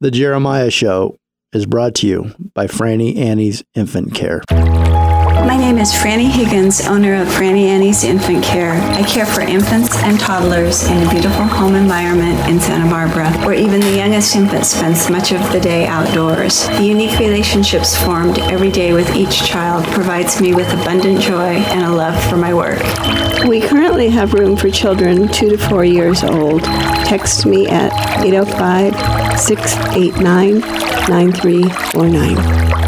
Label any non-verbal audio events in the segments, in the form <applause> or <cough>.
The Jeremiah Show is brought to you by Franny Annie's Infant Care. My name is Franny Higgins, owner of Franny Annie's Infant Care. I care for infants and toddlers in a beautiful home environment in Santa Barbara, where even the youngest infant spends much of the day outdoors. The unique relationships formed every day with each child provides me with abundant joy and a love for my work. We currently have room for children 2 to 4 years old. Text me at 805 689 9349.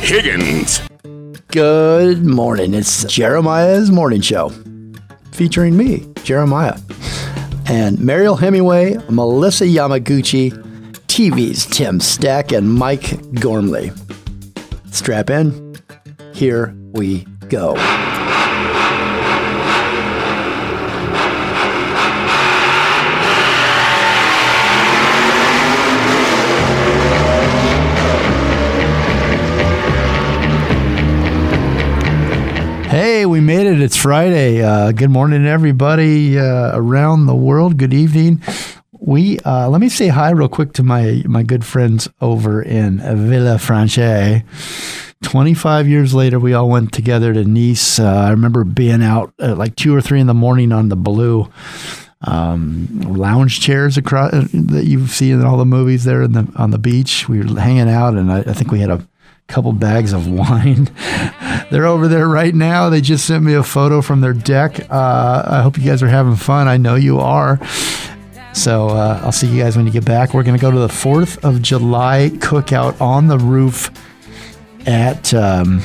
Higgins. Good morning. It's Jeremiah's Morning Show featuring me, Jeremiah, and Mariel Hemingway, Melissa Yamaguchi, TV's Tim Stack, and Mike Gormley. Strap in. Here we go. We made it. It's Friday. Uh, good morning, everybody uh, around the world. Good evening. We uh, let me say hi real quick to my my good friends over in Villefranche. Twenty five years later, we all went together to Nice. Uh, I remember being out at like two or three in the morning on the blue um, lounge chairs across that you've seen in all the movies there in the on the beach. We were hanging out, and I, I think we had a couple bags of wine. <laughs> They're over there right now. They just sent me a photo from their deck. Uh, I hope you guys are having fun. I know you are. So uh, I'll see you guys when you get back. We're going to go to the 4th of July cookout on the roof at um,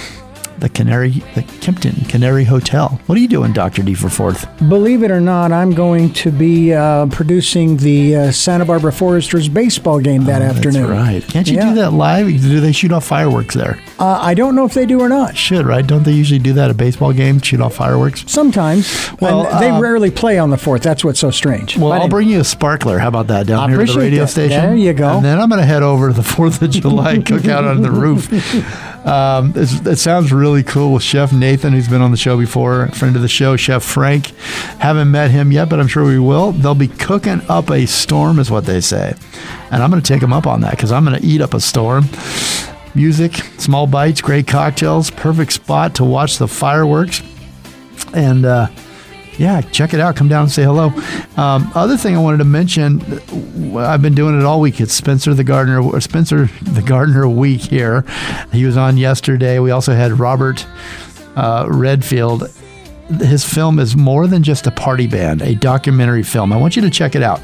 the Canary, the Kimpton Canary Hotel. What are you doing, Dr. D, for 4th? Believe it or not, I'm going to be uh, producing the uh, Santa Barbara Foresters baseball game that Oh, afternoon. That's right. Can't you Yeah. do that live? Do they shoot off fireworks there? Uh, I don't know if they do or not. Should, right? Don't they usually do that at baseball games? Shoot off fireworks? Sometimes. Well, and they uh, rarely play on the 4th. That's what's so strange. Well, But I'll bring you a sparkler. How about that down I here at the radio that. station? There you go. And then I'm going to head over to the Fourth of <laughs> July cookout on the roof. Um, it sounds really cool with Chef Nathan, who's been on the show before, friend of the show, Chef Frank. Haven't met him yet, but I'm sure we will. They'll be cooking up a storm, is what they say, and I'm going to take them up on that because I'm going to eat up a storm. Music, small bites, great cocktails, perfect spot to watch the fireworks, and. Uh, yeah, check it out. Come down and say hello. Um, other thing I wanted to mention, I've been doing it all week. It's Spencer the Gardener, or Spencer the Gardener week here. He was on yesterday. We also had Robert uh, Redfield. His film is more than just a party band, a documentary film. I want you to check it out,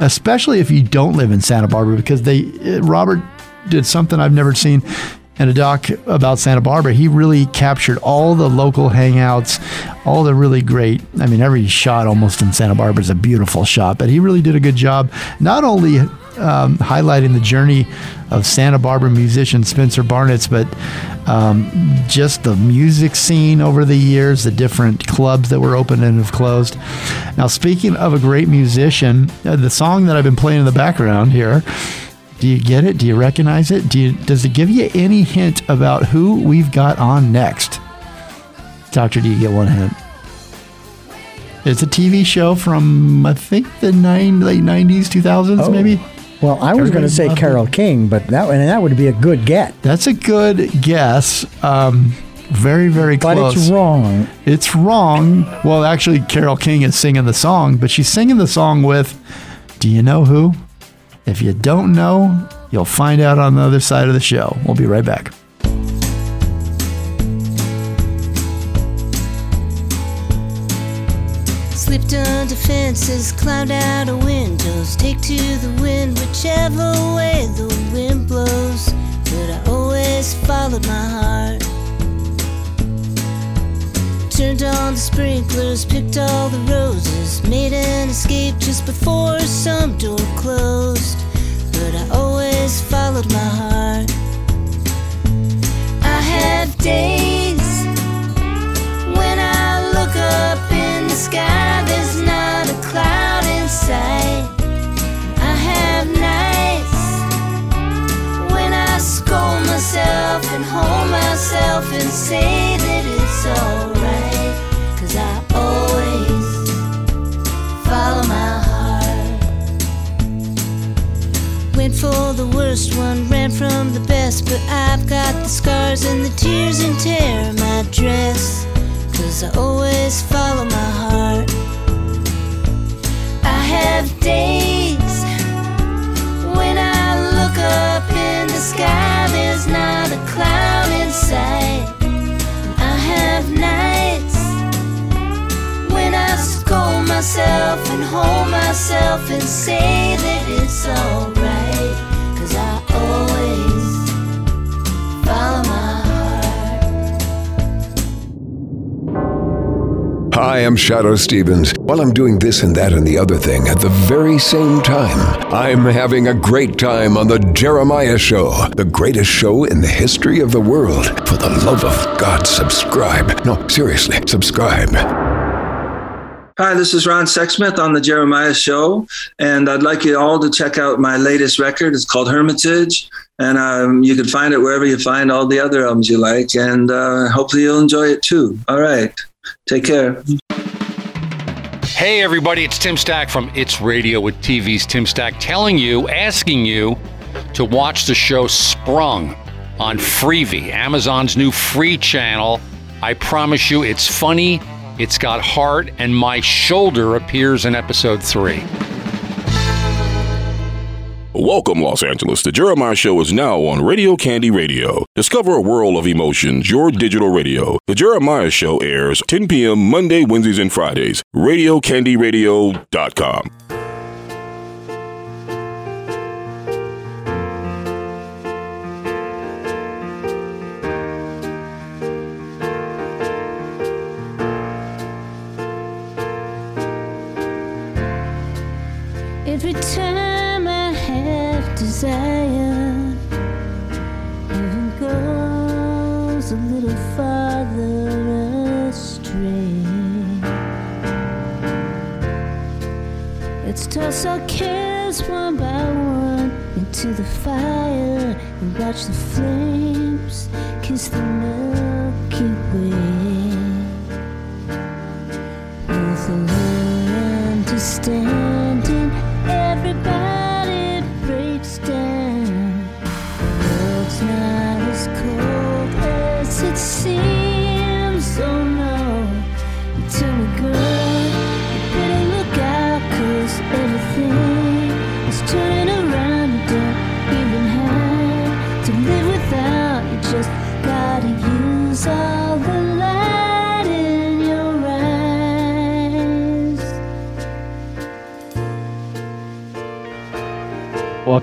especially if you don't live in Santa Barbara, because they uh, Robert did something I've never seen in a doc about Santa Barbara. He really captured all the local hangouts, all the really great. I mean, every shot almost in Santa Barbara is a beautiful shot, but he really did a good job, not only um, highlighting the journey of Santa Barbara musician Spencer Barnitz, but um, just the music scene over the years, the different clubs that were open and have closed. Now, speaking of a great musician, uh, the song that I've been playing in the background here. Do you get it? Do you recognize it? Do you, does it give you any hint about who we've got on next? Doctor, do you get one hint? It's a TV show from I think the nine late nineties, two thousands, Oh. maybe. Well, I was going to say Carole King, but that and that would be a good get. That's a good guess. Um, very, very close. But it's wrong. It's wrong. Well, actually, Carole King is singing the song, but she's singing the song with, do you know who? If you don't know, you'll find out on the other side of the show. We'll be right back. Slipped under fences, climbed out of windows, take to the wind whichever way the wind blows. But I always followed my heart. Turned on the sprinklers, picked all the roses, made an escape just before some door closed. But I always followed my heart. I have days when I look up in the sky, there's not a cloud in sight. I have nights when I scold myself and hold myself and say that it's alright. For the worst one, ran from the best, but I've got the scars and the tears and tear my dress. Cause I always follow my heart. I have days when I look up in the sky, there's not a cloud in sight. I have nights when I scold myself and hold myself and say that it's alright. Hi, I'm Shadoe Stevens. While I'm doing this and that and the other thing at the very same time, I'm having a great time on The Jeremiah Show, the greatest show in the history of the world. For the love of God, subscribe. No, seriously, subscribe. Hi, this is Ron Sexsmith on the Jeremiah Show, and I'd like you all to check out my latest record. It's called Hermitage, and um, you can find it wherever you find all the other albums you like, and uh, hopefully you'll enjoy it too. All right, take care. Hey, everybody, it's Tim Stack from It's Radio with TV's Tim Stack telling you, asking you to watch the show Sprung on Freevee, Amazon's new free channel. I promise you, it's funny, it's got heart, and my shoulder appears in episode three. Welcome, Los Angeles. The Jeremiah Show is now on Radio Candy Radio. Discover a world of emotions, your digital radio. The Jeremiah Show airs 10 p.m. Monday, Wednesdays, and Fridays. RadioCandyRadio.com. heaven goes a little farther astray. Let's toss our cares one by one into the fire and watch the flames kiss the Milky Way. With a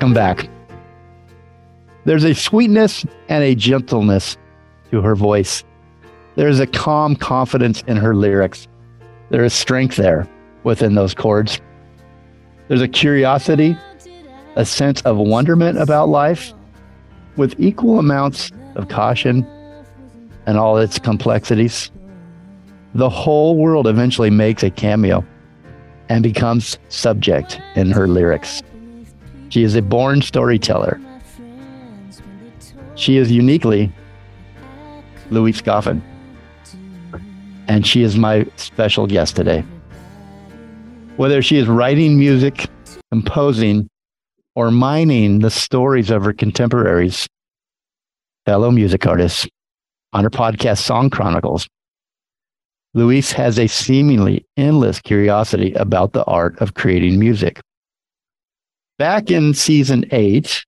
Welcome back. There's a sweetness and a gentleness to her voice. There's a calm confidence in her lyrics. There is strength there within those chords. There's a curiosity, a sense of wonderment about life with equal amounts of caution and all its complexities. The whole world eventually makes a cameo and becomes subject in her lyrics. She is a born storyteller. She is uniquely Louise Goffin. And she is my special guest today. Whether she is writing music, composing, or mining the stories of her contemporaries, fellow music artists, on her podcast Song Chronicles. Louise has a seemingly endless curiosity about the art of creating music. Back in season eight,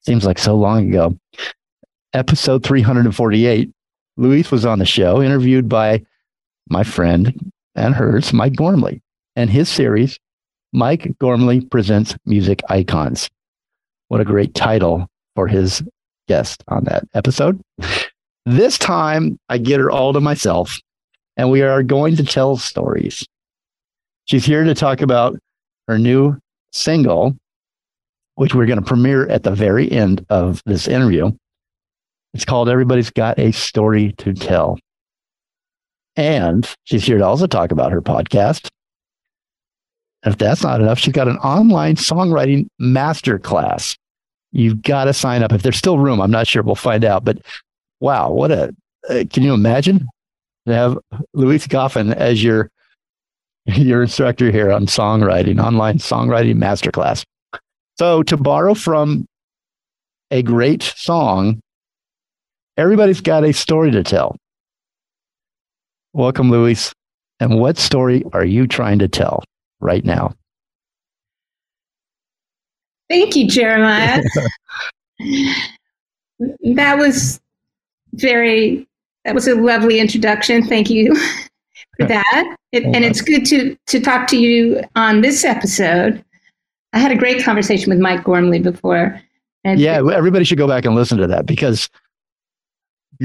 seems like so long ago, episode 348, Louise was on the show, interviewed by my friend and hers, Mike Gormley, and his series, Mike Gormley Presents Music Icons. What a great title for his guest on that episode. This time, I get her all to myself, and we are going to tell stories. She's here to talk about her new single, which we're going to premiere at the very end of this interview. It's called Everybody's Got a Story to Tell. And she's here to also talk about her podcast. And if that's not enough, she's got an online songwriting masterclass. You've got to sign up if there's still room. I'm not sure. We'll find out. But wow, what a uh, can you imagine to have Louise Goffin as your <laughs> your instructor here on songwriting, online songwriting masterclass. So to borrow from a great song, everybody's got a story to tell. Welcome, Louise. And what story are you trying to tell right now? Thank you, Jeremiah. <laughs> that was very, that was a lovely introduction. Thank you for <laughs> that. It, and it's good to, to talk to you on this episode. I had a great conversation with Mike Gormley before. Yeah, everybody should go back and listen to that because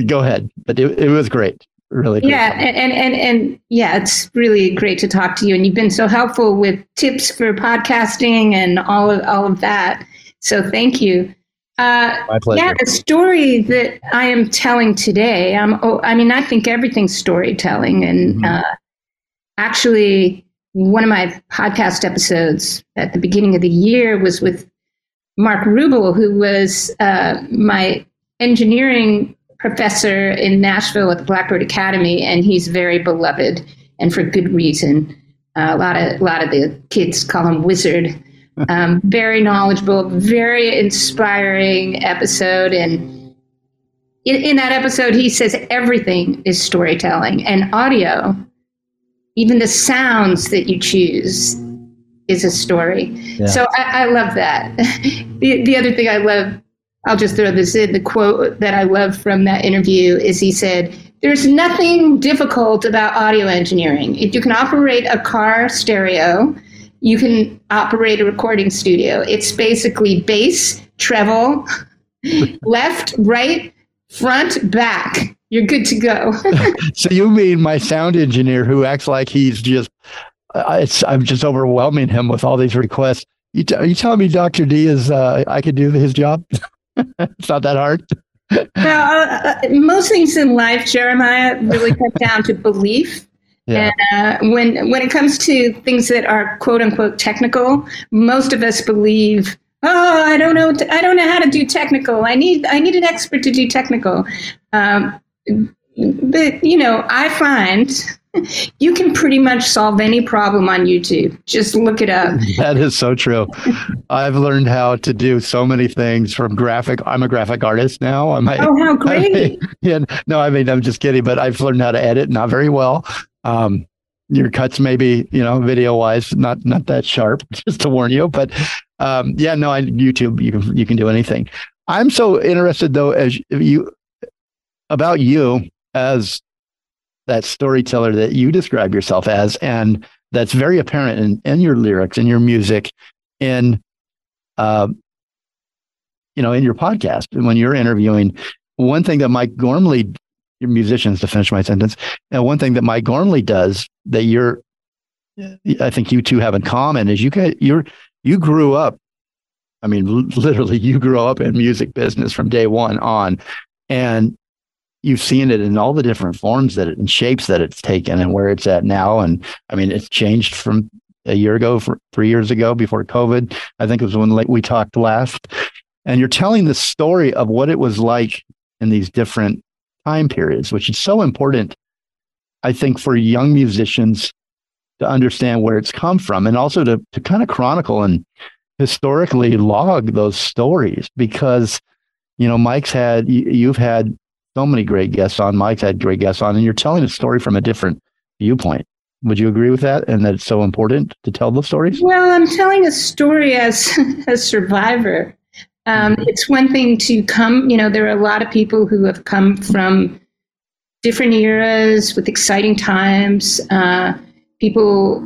go ahead. But it, it was great. Really great. Yeah, and, and, and and yeah, it's really great to talk to you. And you've been so helpful with tips for podcasting and all of all of that. So thank you. Uh, My pleasure. Yeah, the story that I am telling today. Um, oh, I mean, I think everything's storytelling, and Mhm. uh, actually, one of my podcast episodes at the beginning of the year was with Mark Rubel, who was uh, my engineering professor in Nashville at the Blackbird Academy, and he's very beloved, and for good reason. Uh, a lot of a lot of the kids call him Wizard. <laughs> Um, very knowledgeable, very inspiring episode, and in, in that episode, he says everything is storytelling, and audio, even the sounds that you choose, is a story. Yeah. So I, I love that. <laughs> the, the other thing I love, I'll just throw this in, the quote that I love from that interview is he said, there's nothing difficult about audio engineering. If you can operate a car stereo, you can operate a recording studio. It's basically bass, treble, <laughs> left, right, front, back. You're good to go. <laughs> So you mean my sound engineer who acts like he's just, uh, it's, I'm just overwhelming him with all these requests. You t- are you telling me Dr. D is, uh, I could do his job? <laughs> it's not that hard. Well, uh, uh, most things in life, Jeremiah, really come down to belief. Yeah. And uh, when when it comes to things that are quote unquote technical, most of us believe, oh, I don't know, I don't know how to do technical. I need I need an expert to do technical. Um, but you know, I find you can pretty much solve any problem on YouTube. Just look it up. <laughs> That is so true. I've learned how to do so many things from graphic. I'm a graphic artist now. I'm Oh, how <laughs> great! yeah, no, I mean, I'm just kidding, but I've learned how to edit, not very well. Um, your cuts maybe, you know, video wise, not not that sharp, <laughs> just to warn you. But um, yeah, no, I YouTube, you can you can do anything. I'm so interested though, as you about you as that storyteller that you describe yourself as, and that's very apparent in, in your lyrics, in your music, in uh, you know, in your podcast, and when you're interviewing. One thing that Mike Gormley, your musicians, to finish my sentence, and one thing that Mike Gormley does that you're, I think you two have in common is you guys, you're you grew up. I mean, literally, you grew up in music business from day one on, and you've seen it in all the different forms that it and shapes that it's taken and where it's at now. And I mean, it's changed from a year ago, for three years ago, before COVID. I think it was when we talked last. And you're telling the story of what it was like in these different time periods, which is so important, I think, for young musicians to understand where it's come from and also to, to kind of chronicle and historically log those stories because you know Mike's had you've had so many great guests on. Mike's had great guests on, and you're telling a story from a different viewpoint. Would you agree with that? And that it's so important to tell those stories? Well, I'm telling a story as <laughs> a survivor. Um, it's one thing to come, you know, there are a lot of people who have come from different eras with exciting times. Uh, people,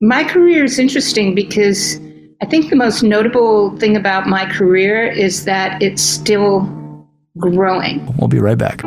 my career is interesting because I think the most notable thing about my career is that it's still growing. We'll be right back.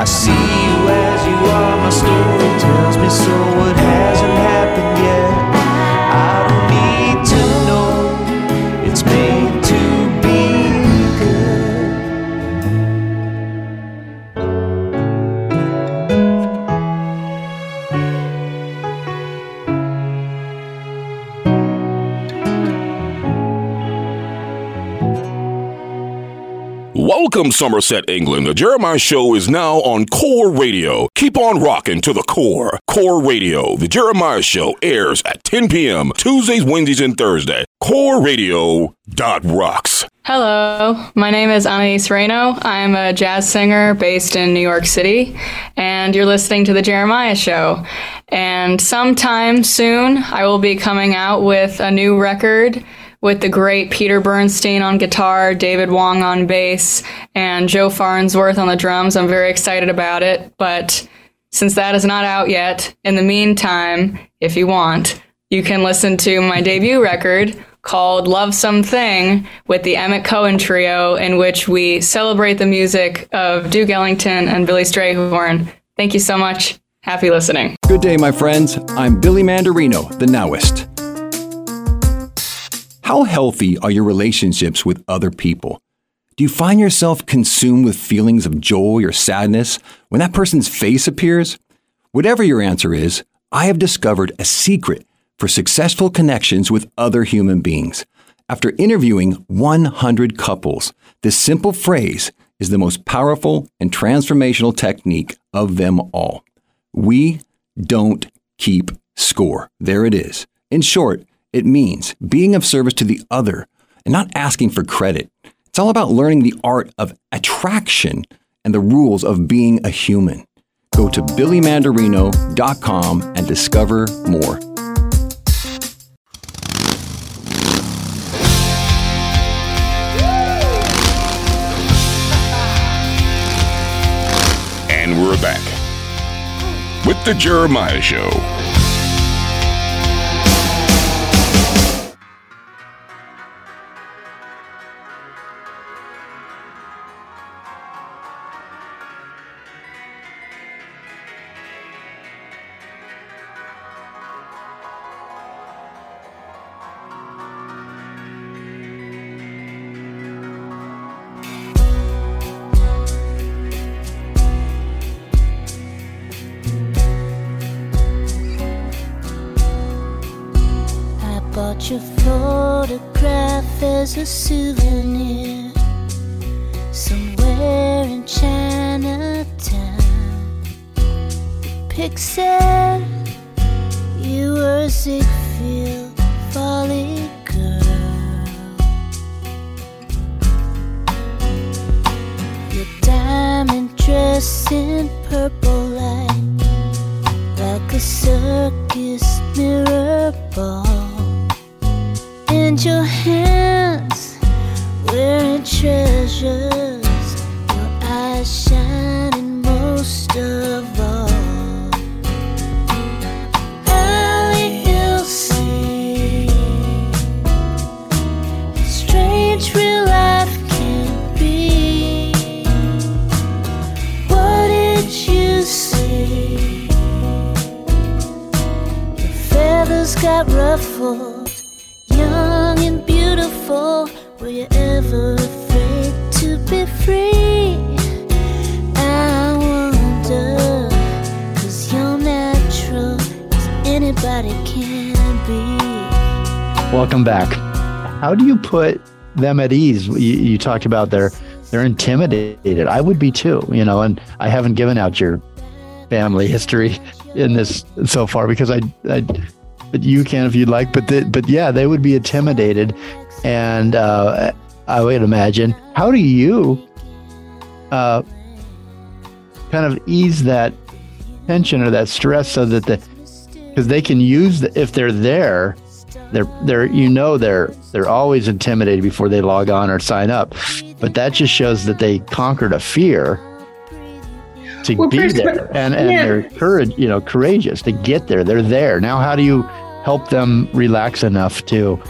I see you as you are, my story tells me so. What hasn't Welcome, Somerset, England. The Jeremiah Show is now on Core Radio. Keep on rocking to the core. Core Radio. The Jeremiah Show airs at 10 p.m. Tuesdays, Wednesdays, and Thursday. Core Radio dot rocks. Hello, my name is Anais Reno. I'm a jazz singer based in New York City, and you're listening to The Jeremiah Show. And sometime soon, I will be coming out with a new record with the great Peter Bernstein on guitar, David Wong on bass, and Joe Farnsworth on the drums. I'm very excited about it, but since that is not out yet, in the meantime, if you want, you can listen to my debut record called Love Something with the Emmett Cohen Trio, in which we celebrate the music of Duke Ellington and Billy Strayhorn. Thank you so much. Happy listening. Good day, my friends. I'm Billy Mandarino, the Nowist. How healthy are your relationships with other people? Do you find yourself consumed with feelings of joy or sadness when that person's face appears? Whatever your answer is, I have discovered a secret for successful connections with other human beings. After interviewing 100 couples, this simple phrase is the most powerful and transformational technique of them all. We don't keep score. There it is. In short, it means being of service to the other and not asking for credit. It's all about learning the art of attraction and the rules of being a human. Go to billymandarino.com and discover more. And we're back with The Jeremiah Show. And your hands wearing treasures, your eyes shining most of Welcome back. How do you put them at ease? You, you talked about they're they're intimidated. I would be too, you know. And I haven't given out your family history in this so far because I, I but you can if you'd like. But the, but yeah, they would be intimidated, and uh, I would imagine. How do you uh, kind of ease that tension or that stress so that the because they can use the, if they're there they're they're you know they're they're always intimidated before they log on or sign up but that just shows that they conquered a fear to Well, be there. and and yeah. they're courage you know courageous. To get there. They're there. Now how do you help them relax enough to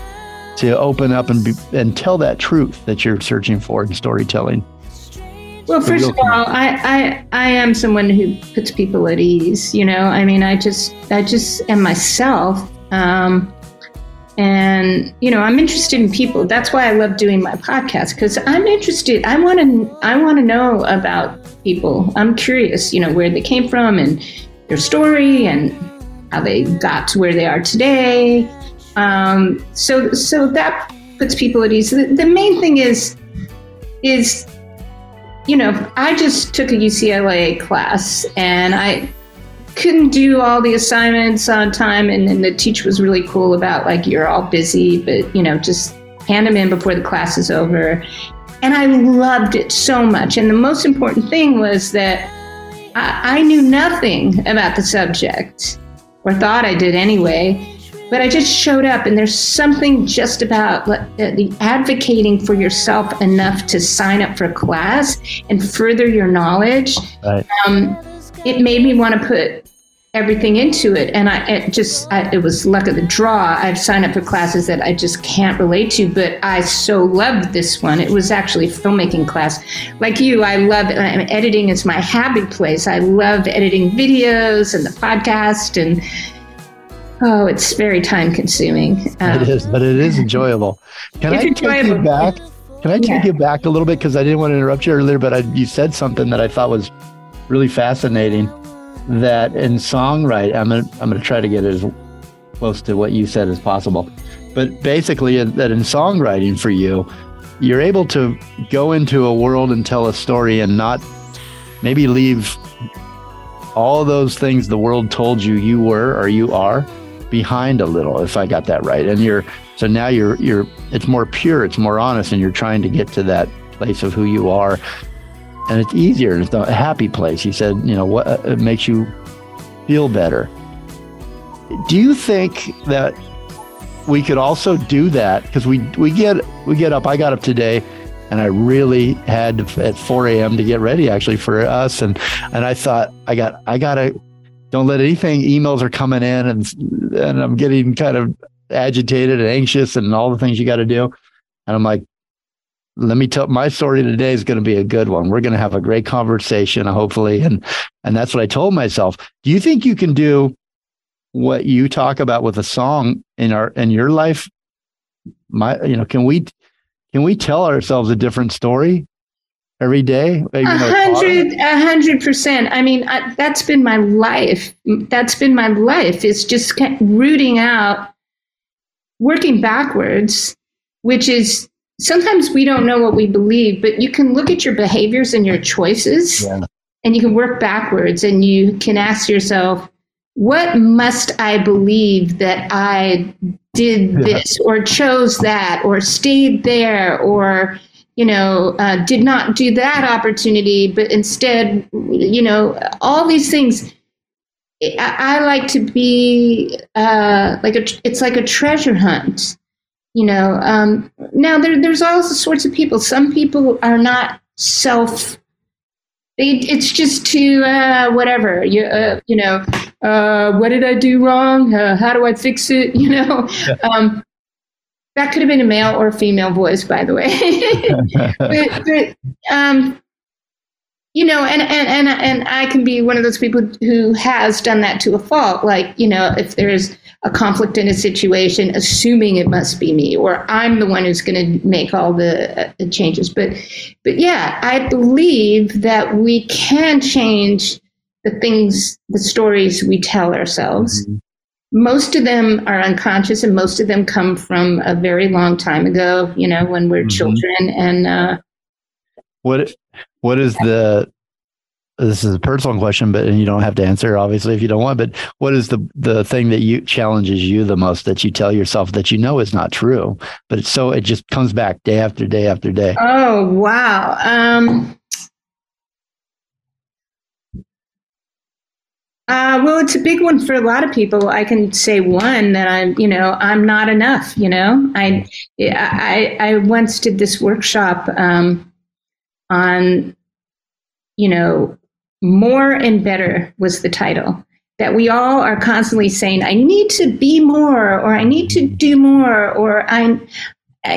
to open up and be, and tell that truth that you're searching for in storytelling? Well, first of all, I, I I am someone who puts people at ease. You know, I mean, I just I just am myself, um, and you know, I'm interested in people. That's why I love doing my podcast because I'm interested. I want to I want to know about people. I'm curious. You know, where they came from and their story and how they got to where they are today. Um, so so that puts people at ease. The, the main thing is is you know, I just took a UCLA class and I couldn't do all the assignments on time. And, and the teacher was really cool about, like, you're all busy, but, you know, just hand them in before the class is over. And I loved it so much. And the most important thing was that I, I knew nothing about the subject, or thought I did anyway. But I just showed up, and there's something just about uh, the advocating for yourself enough to sign up for a class and further your knowledge. Right. Um, it made me want to put everything into it, and I it just I, it was luck of the draw. I've signed up for classes that I just can't relate to, but I so loved this one. It was actually a filmmaking class. Like you, I love uh, editing. is my happy place. I love editing videos and the podcast and. Oh, it's very time consuming. it is but it is enjoyable can i take you back can i take Yeah. you back a little bit because i didn't want to interrupt you earlier but I, you said something that i thought was really fascinating that in songwriting i'm gonna i'm gonna try to get as close to what you said as possible. But basically that in songwriting for you you're able to go into a world and tell a story and not maybe leave all those things the world told you you were or you are behind a little if i got that right. And you're so now you're you're it's more pure it's more honest and you're trying to get to that place of who you are and it's easier. And it's a happy place. He said you know what uh, it makes you feel better. Do you think that we could also do that? Because we we get we get up. I got up today and i really had at 4 a.m to get ready actually for us. And and i thought i got i gotta don't let anything emails are coming in and and i'm getting kind of agitated and anxious and all the things you got to do. And i'm like let me tell my story today is going to be a good one we're going to have a great conversation hopefully and and that's what i told myself do you think you can do what you talk about with a song in our in your life my you know can we can we tell ourselves a different story every day A Even though it's hard? hundred, a hundred percent. I mean, I, that's been my life. That's been my life. It's just rooting out, working backwards, which is sometimes we don't know what we believe, but you can look at your behaviors and your choices Yeah. and you can work backwards and you can ask yourself, what must I believe that I did this or chose that or stayed there or you know uh, did not do that opportunity but instead you know all these things. I, I like to be uh, like a, it's like a treasure hunt you know um, now there, there's all sorts of people some people are not self they, it's just to uh, whatever you uh, you know uh, what did I do wrong? Uh, how do I fix it? <laughs> You know, um, that could have been a male or female voice, by the way. <laughs> but, but um, you know, and, and and and I can be one of those people who has done that to a fault. Like, you know, if there's a conflict in a situation, assuming it must be me, or I'm the one who's going to make all the uh, changes. But, but yeah, I believe that we can change the things, the stories we tell ourselves. Mm-hmm. Most of them are unconscious, and most of them come from a very long time ago. You know, when we're Mhm. children, and uh, What what is the this is a personal question, but and you don't have to answer obviously if you don't want. But what is the the thing that you challenges you the most that you tell yourself that you know is not true, but so it just comes back day after day after day. Oh wow. Um, uh, well, it's a big one for a lot of people. I can say one that I'm, you know, I'm not enough. You know, I, I, I once did this workshop um, on, you know, more and better was the title. That we all are constantly saying, I need to be more, or I need to do more, or I,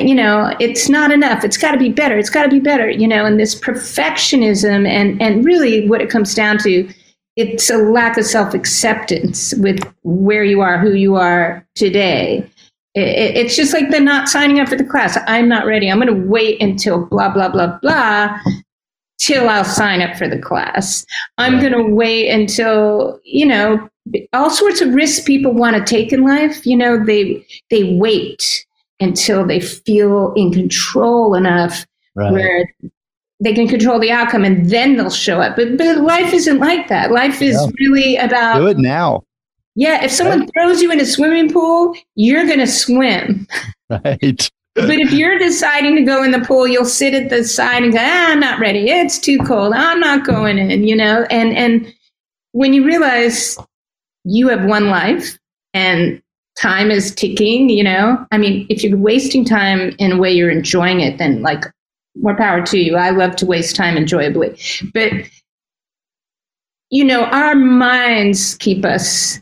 you know it's not enough. It's got to be better. It's got to be better you know and this perfectionism and and really what it comes down to it's a lack of self-acceptance with where you are who you are today it, it- it's just like they're not signing up for the class i'm not ready i'm going to wait until blah blah blah blah till i'll sign up for the class i'm going to wait until you know all sorts of risks people want to take in life you know they they wait until they feel in control enough Right. where they can control the outcome and then they'll show up. But, but life isn't like that. Life is Yeah. really about Do it now, yeah. If someone throws you in a swimming pool, you're gonna swim. <laughs> right? But if you're deciding to go in the pool, you'll sit at the side and go, ah, "I'm not ready. It's too cold. I'm not going in." You know, and and when you realize you have one life and time is ticking, you know, I mean, if you're wasting time in a way you're enjoying it, then like more power to you. I love to waste time enjoyably, but you know, our minds keep us.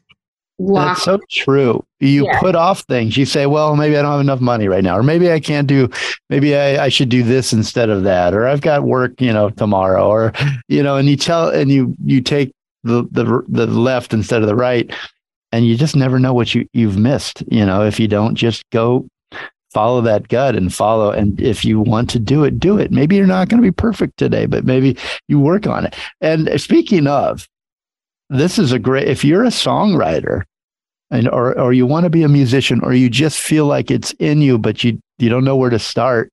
That's so true. You Yeah. put off things. You say, well, maybe I don't have enough money right now, or maybe I can't do, maybe I, I should do this instead of that, or I've got work, you know, tomorrow, or, you know, and you tell, and you, you take the, the, the left instead of the right, and you just never know what you, you've missed, you know, if you don't just go follow that gut and follow. And if you want to do it, do it. Maybe you're not going to be perfect today, but maybe you work on it. And speaking of, this is a great, if you're a songwriter, and or or you want to be a musician or you just feel like it's in you but you you don't know where to start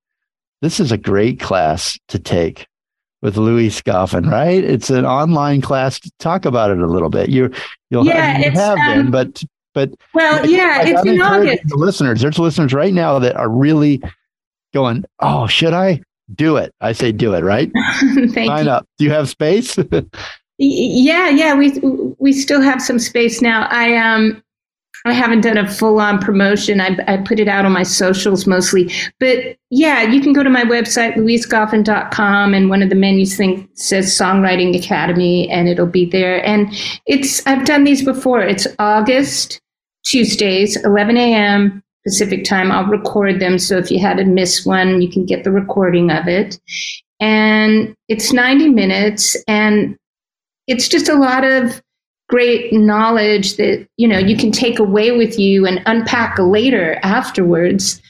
this is a great class to take with Louise Goffin, right? It's an online class. Talk about it a little bit. You you'll Yeah, have, you have been, um, but but Well, yeah, like, it's I'm in August. The listeners, there's listeners right now that are really going, "Oh, should I do it?" I say, "Do it." Right? <laughs> Thank Sign you. up. Do you have space? <laughs> Yeah, yeah, we we still have some space now. I um I haven't done a full on promotion. I I put it out on my socials mostly. But yeah, you can go to my website louisegoffin.com and one of the menus thing says Songwriting Academy and it'll be there. And it's I've done these before. It's August Tuesdays, 11 a.m. Pacific time. I'll record them so if you had to miss one, you can get the recording of it. And it's 90 minutes and it's just a lot of great knowledge that you know you can take away with you and unpack later afterwards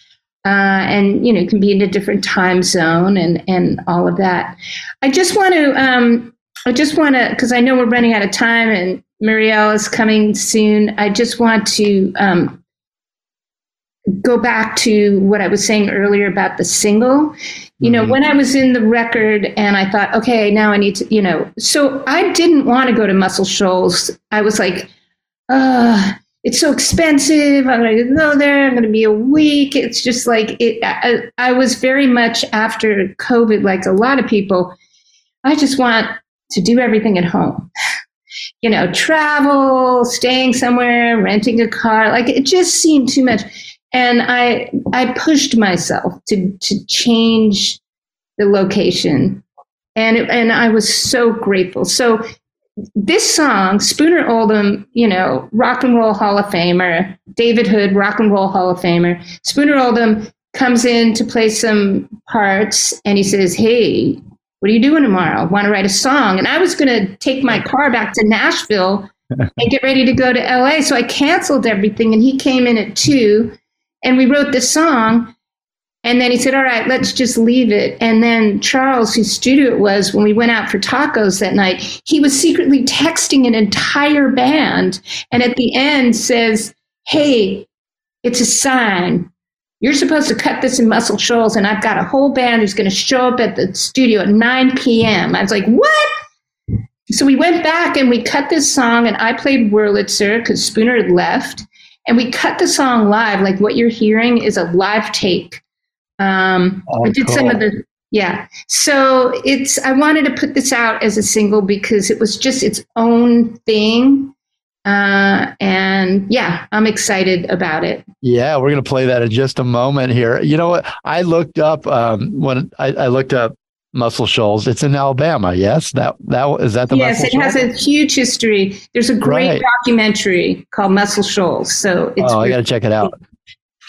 uh, and you know can be in a different time zone and and all of that. I just want to um, i just want to because i know we're running out of time and Mariel is coming soon i just want to um, go back to what i was saying earlier about the single You know, when I was in the record and I thought, okay, now I need to, you know, so I didn't want to go to Muscle Shoals. I was like, uh, it's so expensive. I'm going to go there. I'm going to be a week. It's just like it. I, I was very much after COVID, like a lot of people. I just want to do everything at home. You know, travel, staying somewhere, renting a car. Like it just seemed too much, and I I pushed myself to to change the location, and it, and I was so grateful. So this song, Spooner Oldham, you know, rock and roll Hall of Famer, David Hood, rock and roll Hall of Famer. Spooner Oldham comes in to play some parts and he says, Hey, what are you doing tomorrow? Want to write a song? And I was going to take my car back to Nashville <laughs> and get ready to go to LA. So I canceled everything and he came in at two and we wrote the song. And then he said, All right, let's just leave it. And then Charles, whose studio it was, when we went out for tacos that night, he was secretly texting an entire band. And at the end says, Hey, it's a sign. You're supposed to cut this in Muscle Shoals, and I've got a whole band who's going to show up at the studio at 9 p.m. I was like, What? So we went back and we cut this song, and I played Wurlitzer because Spooner had left. And we cut the song live. Like what you're hearing is a live take. Um, Oh, I did some of the yeah. So it's I wanted to put this out as a single because it was just its own thing. Uh, and yeah, I'm excited about it. Yeah, we're gonna play that in just a moment here. You know what? I looked up um, when I, I looked up Muscle Shoals. It's in Alabama. Yes, that that is that the yes, it has a huge history. There's a great Right. documentary called Muscle Shoals. So it's oh, I got to check it out.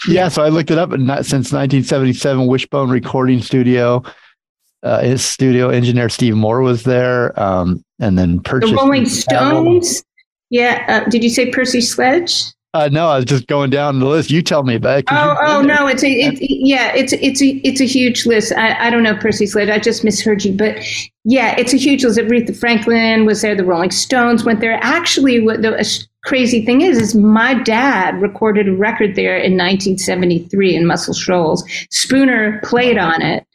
Yeah, so I looked it up. And not, since 1977, Wishbone Recording Studio. Uh, his studio engineer Steve Moore was there, um, and then the purchased Rolling the Stones. Yeah. Uh, did you say Percy Sledge? Uh, no, I was just going down the list. You tell me. 'cause Oh, oh no! It's a, it, yeah, it's it's a it's a huge list. I, I don't know Percy Sledge. I just misheard you, but yeah, it's a huge list. Aretha Franklin was there. The Rolling Stones went there. Actually, what the crazy thing is, is my dad recorded a record there in 1973 in Muscle Shoals. Spooner played on it.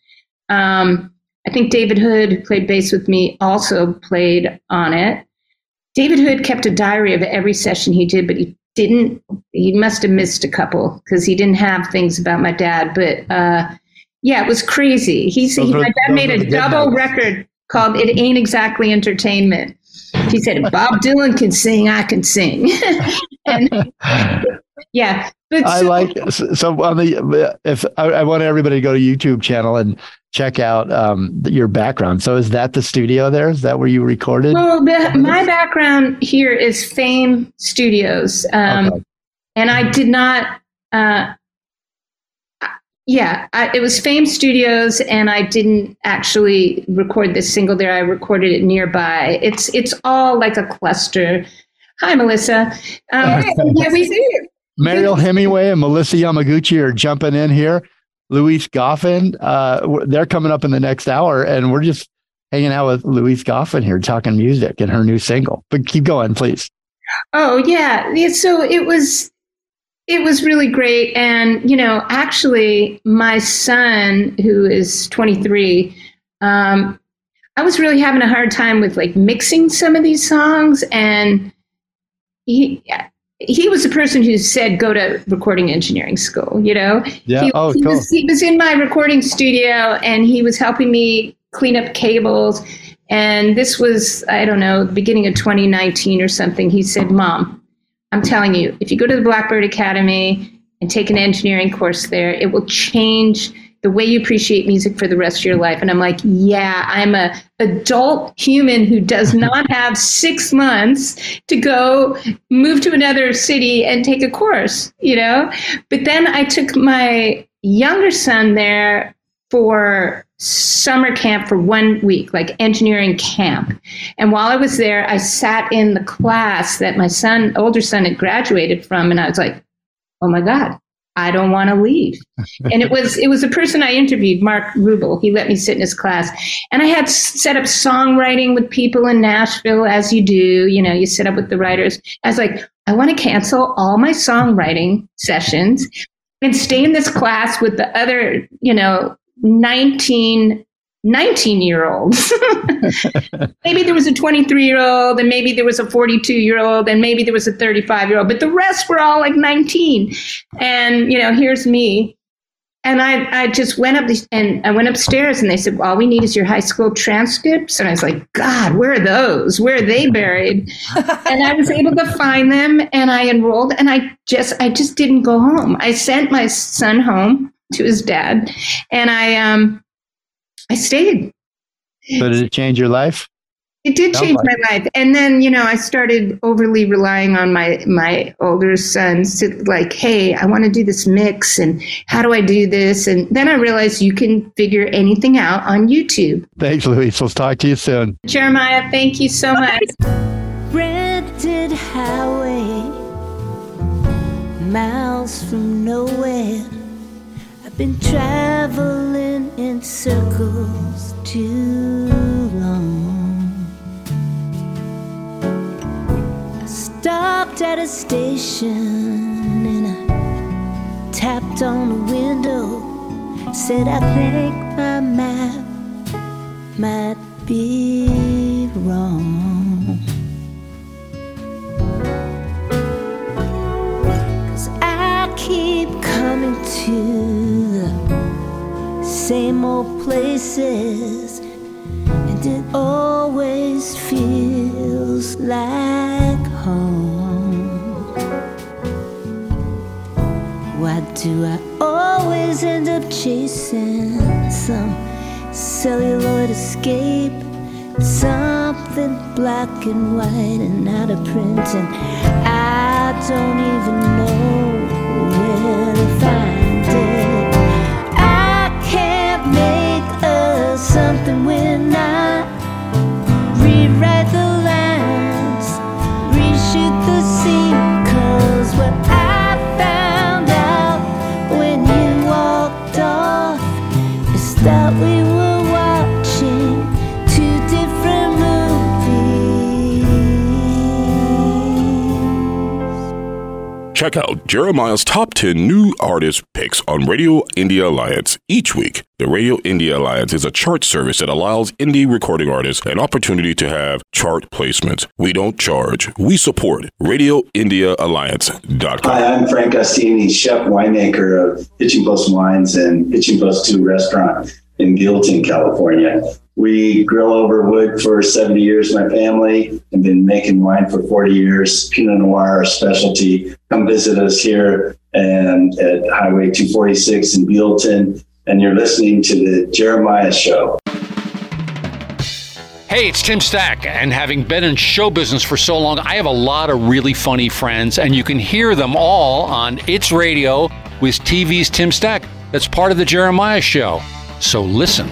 Um, I think David Hood, who played bass with me, also played on it. David Hood kept a diary of every session he did, but he didn't. He must have missed a couple because he didn't have things about my dad. But uh, yeah, it was crazy. He's he, are- my dad made a double record called "It Ain't Exactly Entertainment." He said, "Bob Dylan can sing, I can sing." <laughs> and <laughs> yeah, but I like so on the if I, I want everybody to go to YouTube channel and check out um, your background. So is that the studio there? Is that where you recorded? Well, the, my background here is Fame Studios, um, Okay. and I did not. Uh, yeah, I, it was Fame Studios, and I didn't actually record this single there. I recorded it nearby. It's it's all like a cluster. Hi, Melissa. Um, <laughs> yeah, we see it. Mariel Hemingway and Melissa Yamaguchi are jumping in here. Louise Goffin, uh, they're coming up in the next hour, and we're just hanging out with Louise Goffin here, talking music and her new single. But keep going, please. Oh yeah. So it was it was really great. And, you know, actually my son, who is 23, um, I was really having a hard time with like mixing some of these songs and he he was the person who said go to recording engineering school, you know? Yeah. He, Oh, he cool. was, he was in my recording studio and he was helping me clean up cables. And this was, I don't know, the beginning of 2019 or something. He said, Mom, I'm telling you, if you go to the Blackbird Academy and take an engineering course there, it will change the way you appreciate music for the rest of your life. And I'm like, yeah, I'm a adult human who does <laughs> not have six months to go move to another city and take a course, you know? But then I took my younger son there for summer camp for one week, like engineering camp. And while I was there, I sat in the class that my son, older son, had graduated from, and I was like, oh my God, I don't want to leave. <laughs> and it was it was a person I interviewed, Mark Rubel. He let me sit in his class, and I had set up songwriting with people in Nashville, as you do. You know, you set up with the writers. I was like, I want to cancel all my songwriting sessions and stay in this class with the other, you know, 19 19 year olds. <laughs> maybe there was a 23 year old, and maybe there was a 42 year old, and maybe there was a 35 year old, but the rest were all like 19. And, you know, here's me. And I, I just went up the, and I went upstairs and they said, well, all we need is your high school transcripts. And I was like, God, where are those? Where are they buried? <laughs> and I was able to find them and I enrolled and I just, I just didn't go home. I sent my son home to his dad and I, um, I stayed. So did it change your life? It did Sounds change like my life. And then, you know, I started overly relying on my my older sons to like, hey, I want to do this mix and how do I do this? And then I realized you can figure anything out on YouTube. Thanks, Louise. We'll talk to you soon. Jeremiah, thank you so much. rented highway, miles from nowhere. Been traveling in circles too long. I stopped at a station and I tapped on the window. Said, I think my map might be wrong. Cause I keep coming to same old places, and it always feels like home. Why do I always end up chasing some celluloid escape? Something black and white and out of print, and I don't even know where to find something when I Check out Jeremiah's top 10 new artist picks on Radio Indie Alliance each week. The Radio Indie Alliance is a chart service that allows indie recording artists an opportunity to have chart placements. We don't charge, we support RadioIndieAlliance.com. Hi, I'm Frank Ostini, chef winemaker of Hitching Post Wines and Hitching Post 2 restaurant in Buellton, California. We grill over wood for 70 years, my family, and been making wine for 40 years. Pinot Noir, our specialty. Come visit us here and at Highway 246 in Buellton. And you're listening to the Jeremiah Show. Hey, it's Tim Stack, and having been in show business for so long, I have a lot of really funny friends, and you can hear them all on It's Radio with TV's Tim Stack. That's part of the Jeremiah Show. So listen.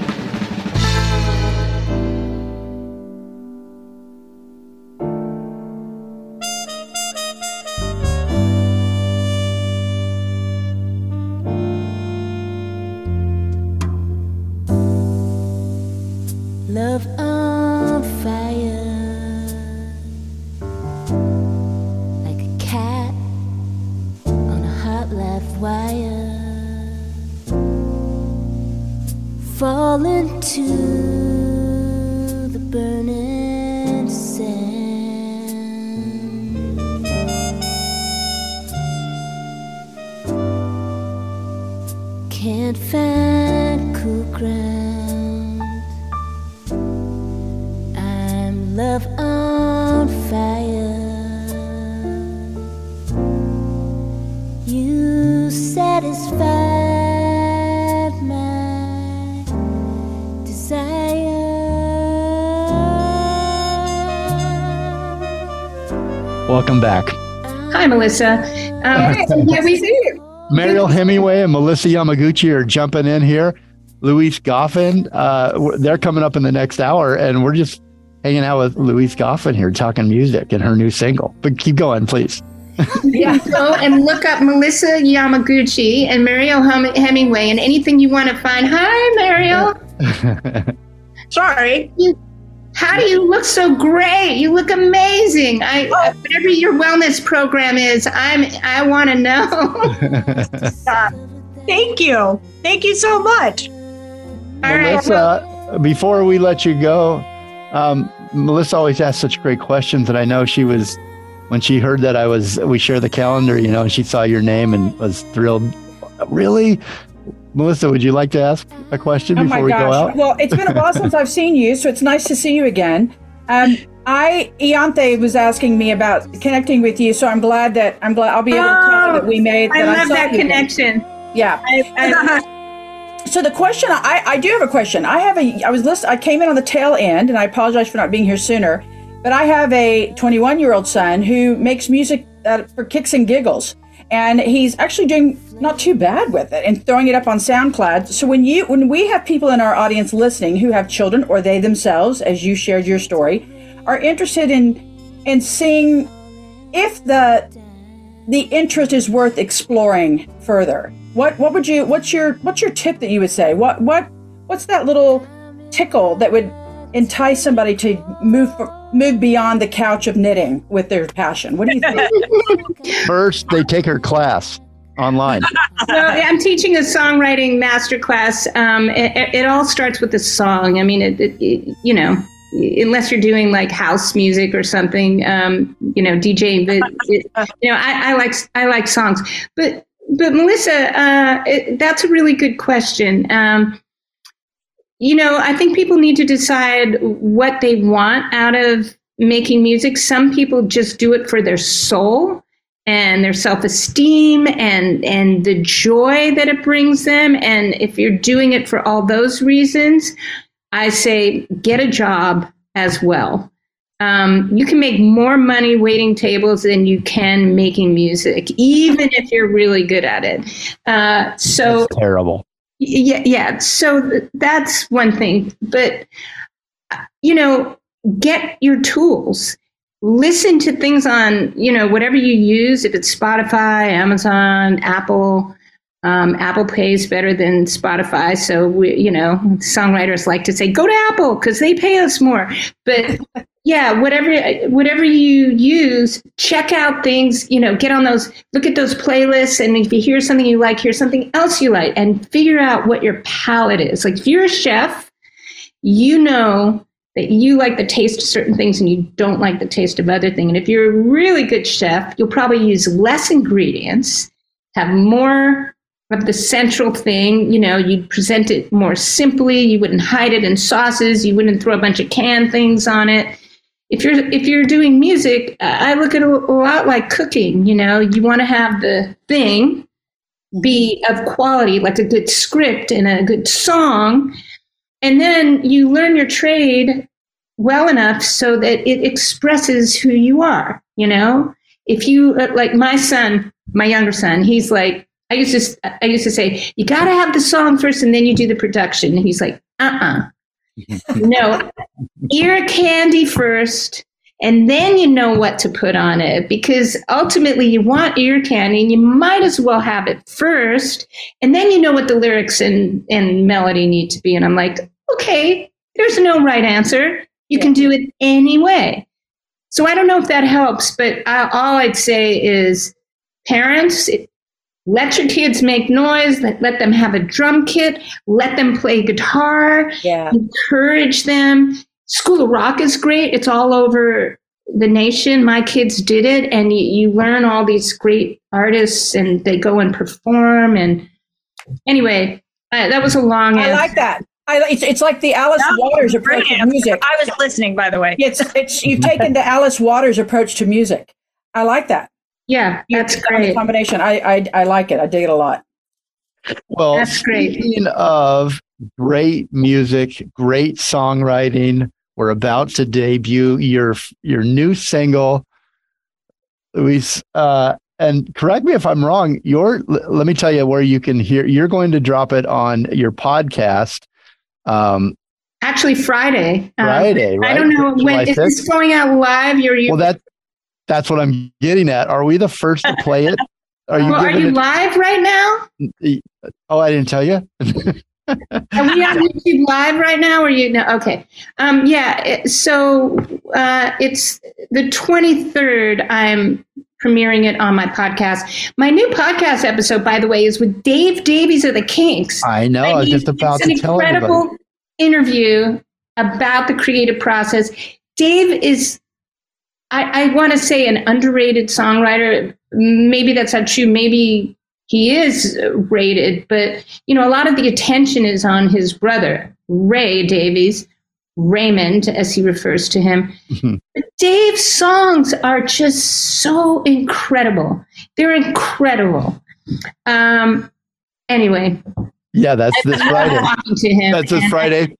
Satisfied my desire. Welcome back. Hi, Melissa. <laughs> Um, yeah, we see you. Mariel Hemingway and Melissa Yamaguchi are jumping in here. Louise Goffin, uh, they're coming up in the next hour, and we're just hanging out with Louise Goffin here, talking music and her new single. But keep going, please. Yeah, <laughs> go and look up Melissa Yamaguchi and Mariel Hem- Hemingway and anything you want to find. Hi, Mariel. <laughs> Sorry. You, how do you look so great? You look amazing. I whatever your wellness program is, I'm I want to know. <laughs> Uh, thank you. Thank you so much. Melissa, before we let you go, um, Melissa always asks such great questions, and I know she was when she heard that I was we share the calendar, you know, and she saw your name and was thrilled. Really, Melissa, would you like to ask a question Oh before my we go gosh. out? Well, it's been a while since I've seen you, so it's nice to see you again. Um, I Iante was asking me about connecting with you, so I'm glad that I'm glad I'll be able to tell her that we made. I that love saw that you again. connection. Yeah. so the question I, I do have a question. I have a I was list I came in on the tail end, and I apologize for not being here sooner. But I have a 21 year old son who makes music uh, for kicks and giggles, and he's actually doing not too bad with it and throwing it up on SoundCloud. So when you when we have people in our audience listening who have children or they themselves, as you shared your story, are interested in in seeing if the the interest is worth exploring further. What what would you what's your what's your tip that you would say? What what what's that little tickle that would entice somebody to move move beyond the couch of knitting with their passion? What do you think? <laughs> First, they take her class online. so I'm teaching a songwriting masterclass. Um, it, it all starts with a song. I mean, it, it, it- you know, unless you're doing like house music or something, um, you know, DJing. But it, you know, I, I like I like songs. But but Melissa, uh, it, that's a really good question. Um, you know, I think people need to decide what they want out of making music. Some people just do it for their soul and their self-esteem and and the joy that it brings them and if you're doing it for all those reasons i say get a job as well um, you can make more money waiting tables than you can making music even if you're really good at it uh, so Terrible. Yeah yeah. So that's one thing. But you know get your tools. Listen to things on you know whatever you use if it's spotify amazon apple um, apple pays better than spotify so we, you know songwriters like to say go to apple because they pay us more. But <laughs> yeah whatever whatever you use check out things you know get on those look at those playlists and if you hear something you like hear something else you like and figure out what your palate is. Like if you're a chef you know that you like the taste of certain things and you don't like the taste of other things and if you're a really good chef you'll probably use less ingredients have more of the central thing you know you'd present it more simply you wouldn't hide it in sauces you wouldn't throw a bunch of canned things on it. If you're if you're doing music i look at it a lot like cooking you know you want to have the thing be of quality like a good script and a good song. And then you learn your trade well enough so that it expresses who you are you know? If you uh, like my son my younger son he's like i used to i used to say you got to have the song first and then you do the production. And he's like uh-uh. <laughs> No ear candy first and then you know what to put on it because ultimately you want ear candy and you might as well have it first and then you know what the lyrics and, and melody need to be. And i'm like okay there's no right answer. You can do it anyway. So i don't know if that helps but I, all i'd say is parents let your kids make noise let, let them have a drum kit let them play guitar yeah. encourage them school of rock is great it's all over the nation my kids did it and you, you learn all these great artists and they go and perform and anyway uh, that was a long I answer. like that. I, it's, it's like the Alice That was Waters approach to music. I was listening, by the way. It's it's you've taken the Alice Waters approach to music. I like that. Yeah, that's great combination. I, I I like it. I dig it a lot. Well, That's great. speaking of great music, great songwriting, we're about to debut your your new single, Louise. Uh, and correct me if I'm wrong. Your l- let me tell you where you can hear. You're going to drop it on your podcast. Um, actually friday Um, Friday, i don't right? know July when is this going out live you're you well, that that's what I'm getting at. Are we the first to play it? <laughs> Are you well, are you it? live right now <laughs> Oh, I didn't tell you. <laughs> Are we on YouTube live right now? Or you know? Okay. Um, yeah. it- So uh, it's the 23rd. I'm premiering it on my podcast. My new podcast episode, by the way, is with Dave Davies of the Kinks. I know. I was just about it's to an tell incredible everybody. interview about the creative process. Dave is, I, I want to say, an underrated songwriter. Maybe that's not true. Maybe he is rated, but you know, a lot of the attention is on his brother, Ray Davies, Raymond, as he refers to him. But Dave's songs are just so incredible. They're incredible. Um, anyway, Yeah, that's this Friday. talking to him. That's this Friday.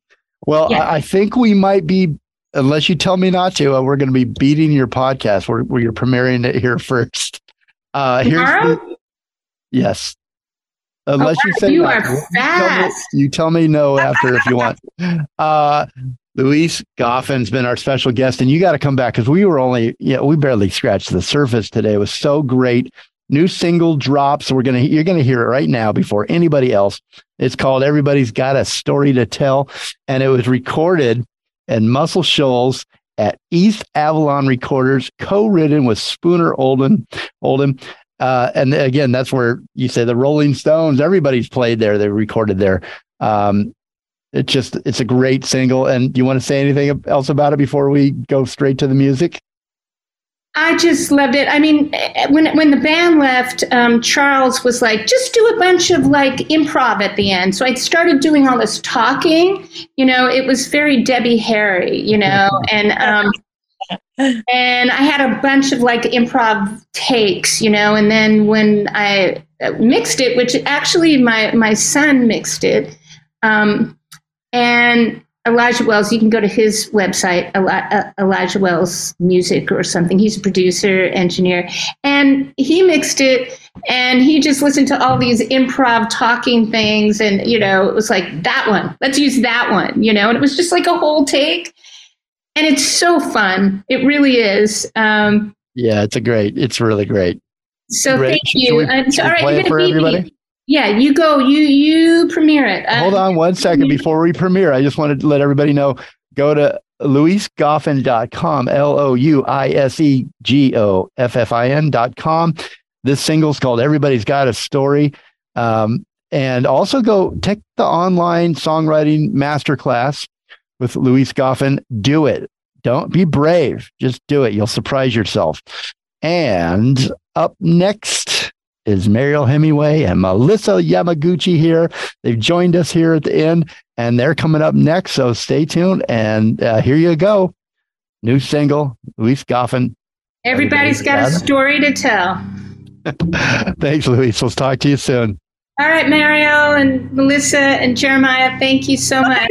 Well, Yeah. I think we might be, unless you tell me not to, uh, we're going to be beating your podcast. We're, we're premiering it here first. Uh, here's the, yes. Unless you wow, say you no. are You tell me- You tell me no after if you want. Uh, Louise Goffin's been our special guest, and you got to come back because we were only, yeah, we barely scratched the surface today. It was so great. New single drops. We're gonna, you're gonna hear it right now before anybody else. It's called "Everybody's Got a Story to Tell," and it was recorded in Muscle Shoals at East Avalon Recorders, co-written with Spooner Olden. Oldham. Uh, and again, that's where you say the Rolling Stones. Everybody's played there. They recorded there. Um, it's just it's a great single. And you want to say anything else about it before we go straight to the music? I just loved it. I mean, eh, when when the band left, um, Charles was like, "Just do a bunch of like improv at the end." So I started doing all this talking. You know, it was very Debbie Harry. You know, <laughs> and um, and I had a bunch of like improv takes. You know, and then when I uh, mixed it, which actually my my son mixed it, um, and Elijah Wells, you can go to his website, uh, Elijah Wells Music or something. He's a producer, engineer, and he mixed it. And he just listened to all these improv talking things, and you know, it was like that one. Let's use that one, you know. And it was just like a whole take, and it's so fun. It really is. Um, Yeah, it's a great. It's really great. so thank you. we- And so, all right, you're it gonna for beat me. Yeah, you go. You you premiere it. Uh, Hold on one second before we premiere. I just wanted to let everybody know go to louisegoffin.com, L O U I S E G O F F I N.com. This single's called Everybody's Got a Story. Um, and also go take the online songwriting masterclass with Louise Goffin. Do it. Don't be brave. Just do it. You'll surprise yourself. And up next is Mariel Hemingway and Melissa Yamaguchi here. They've joined us here at the end, and they're coming up next. So stay tuned. And uh, here you go. New single, Louise Goffin. everybody's got a story to tell. <laughs> Thanks, Louise. We'll talk to you soon. All right, Mariel and Melissa and Jeremiah, thank you so much.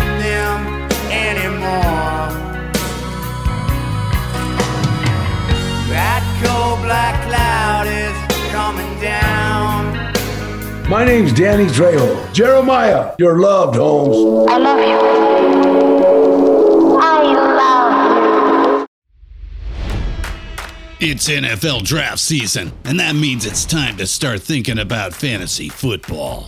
anymore. That cold black cloud is coming down. My name's Danny Trejo. Jeremiah, you're loved, Holmes. I love you. I love you. It's NFL draft season, and that means it's time to start thinking about fantasy football.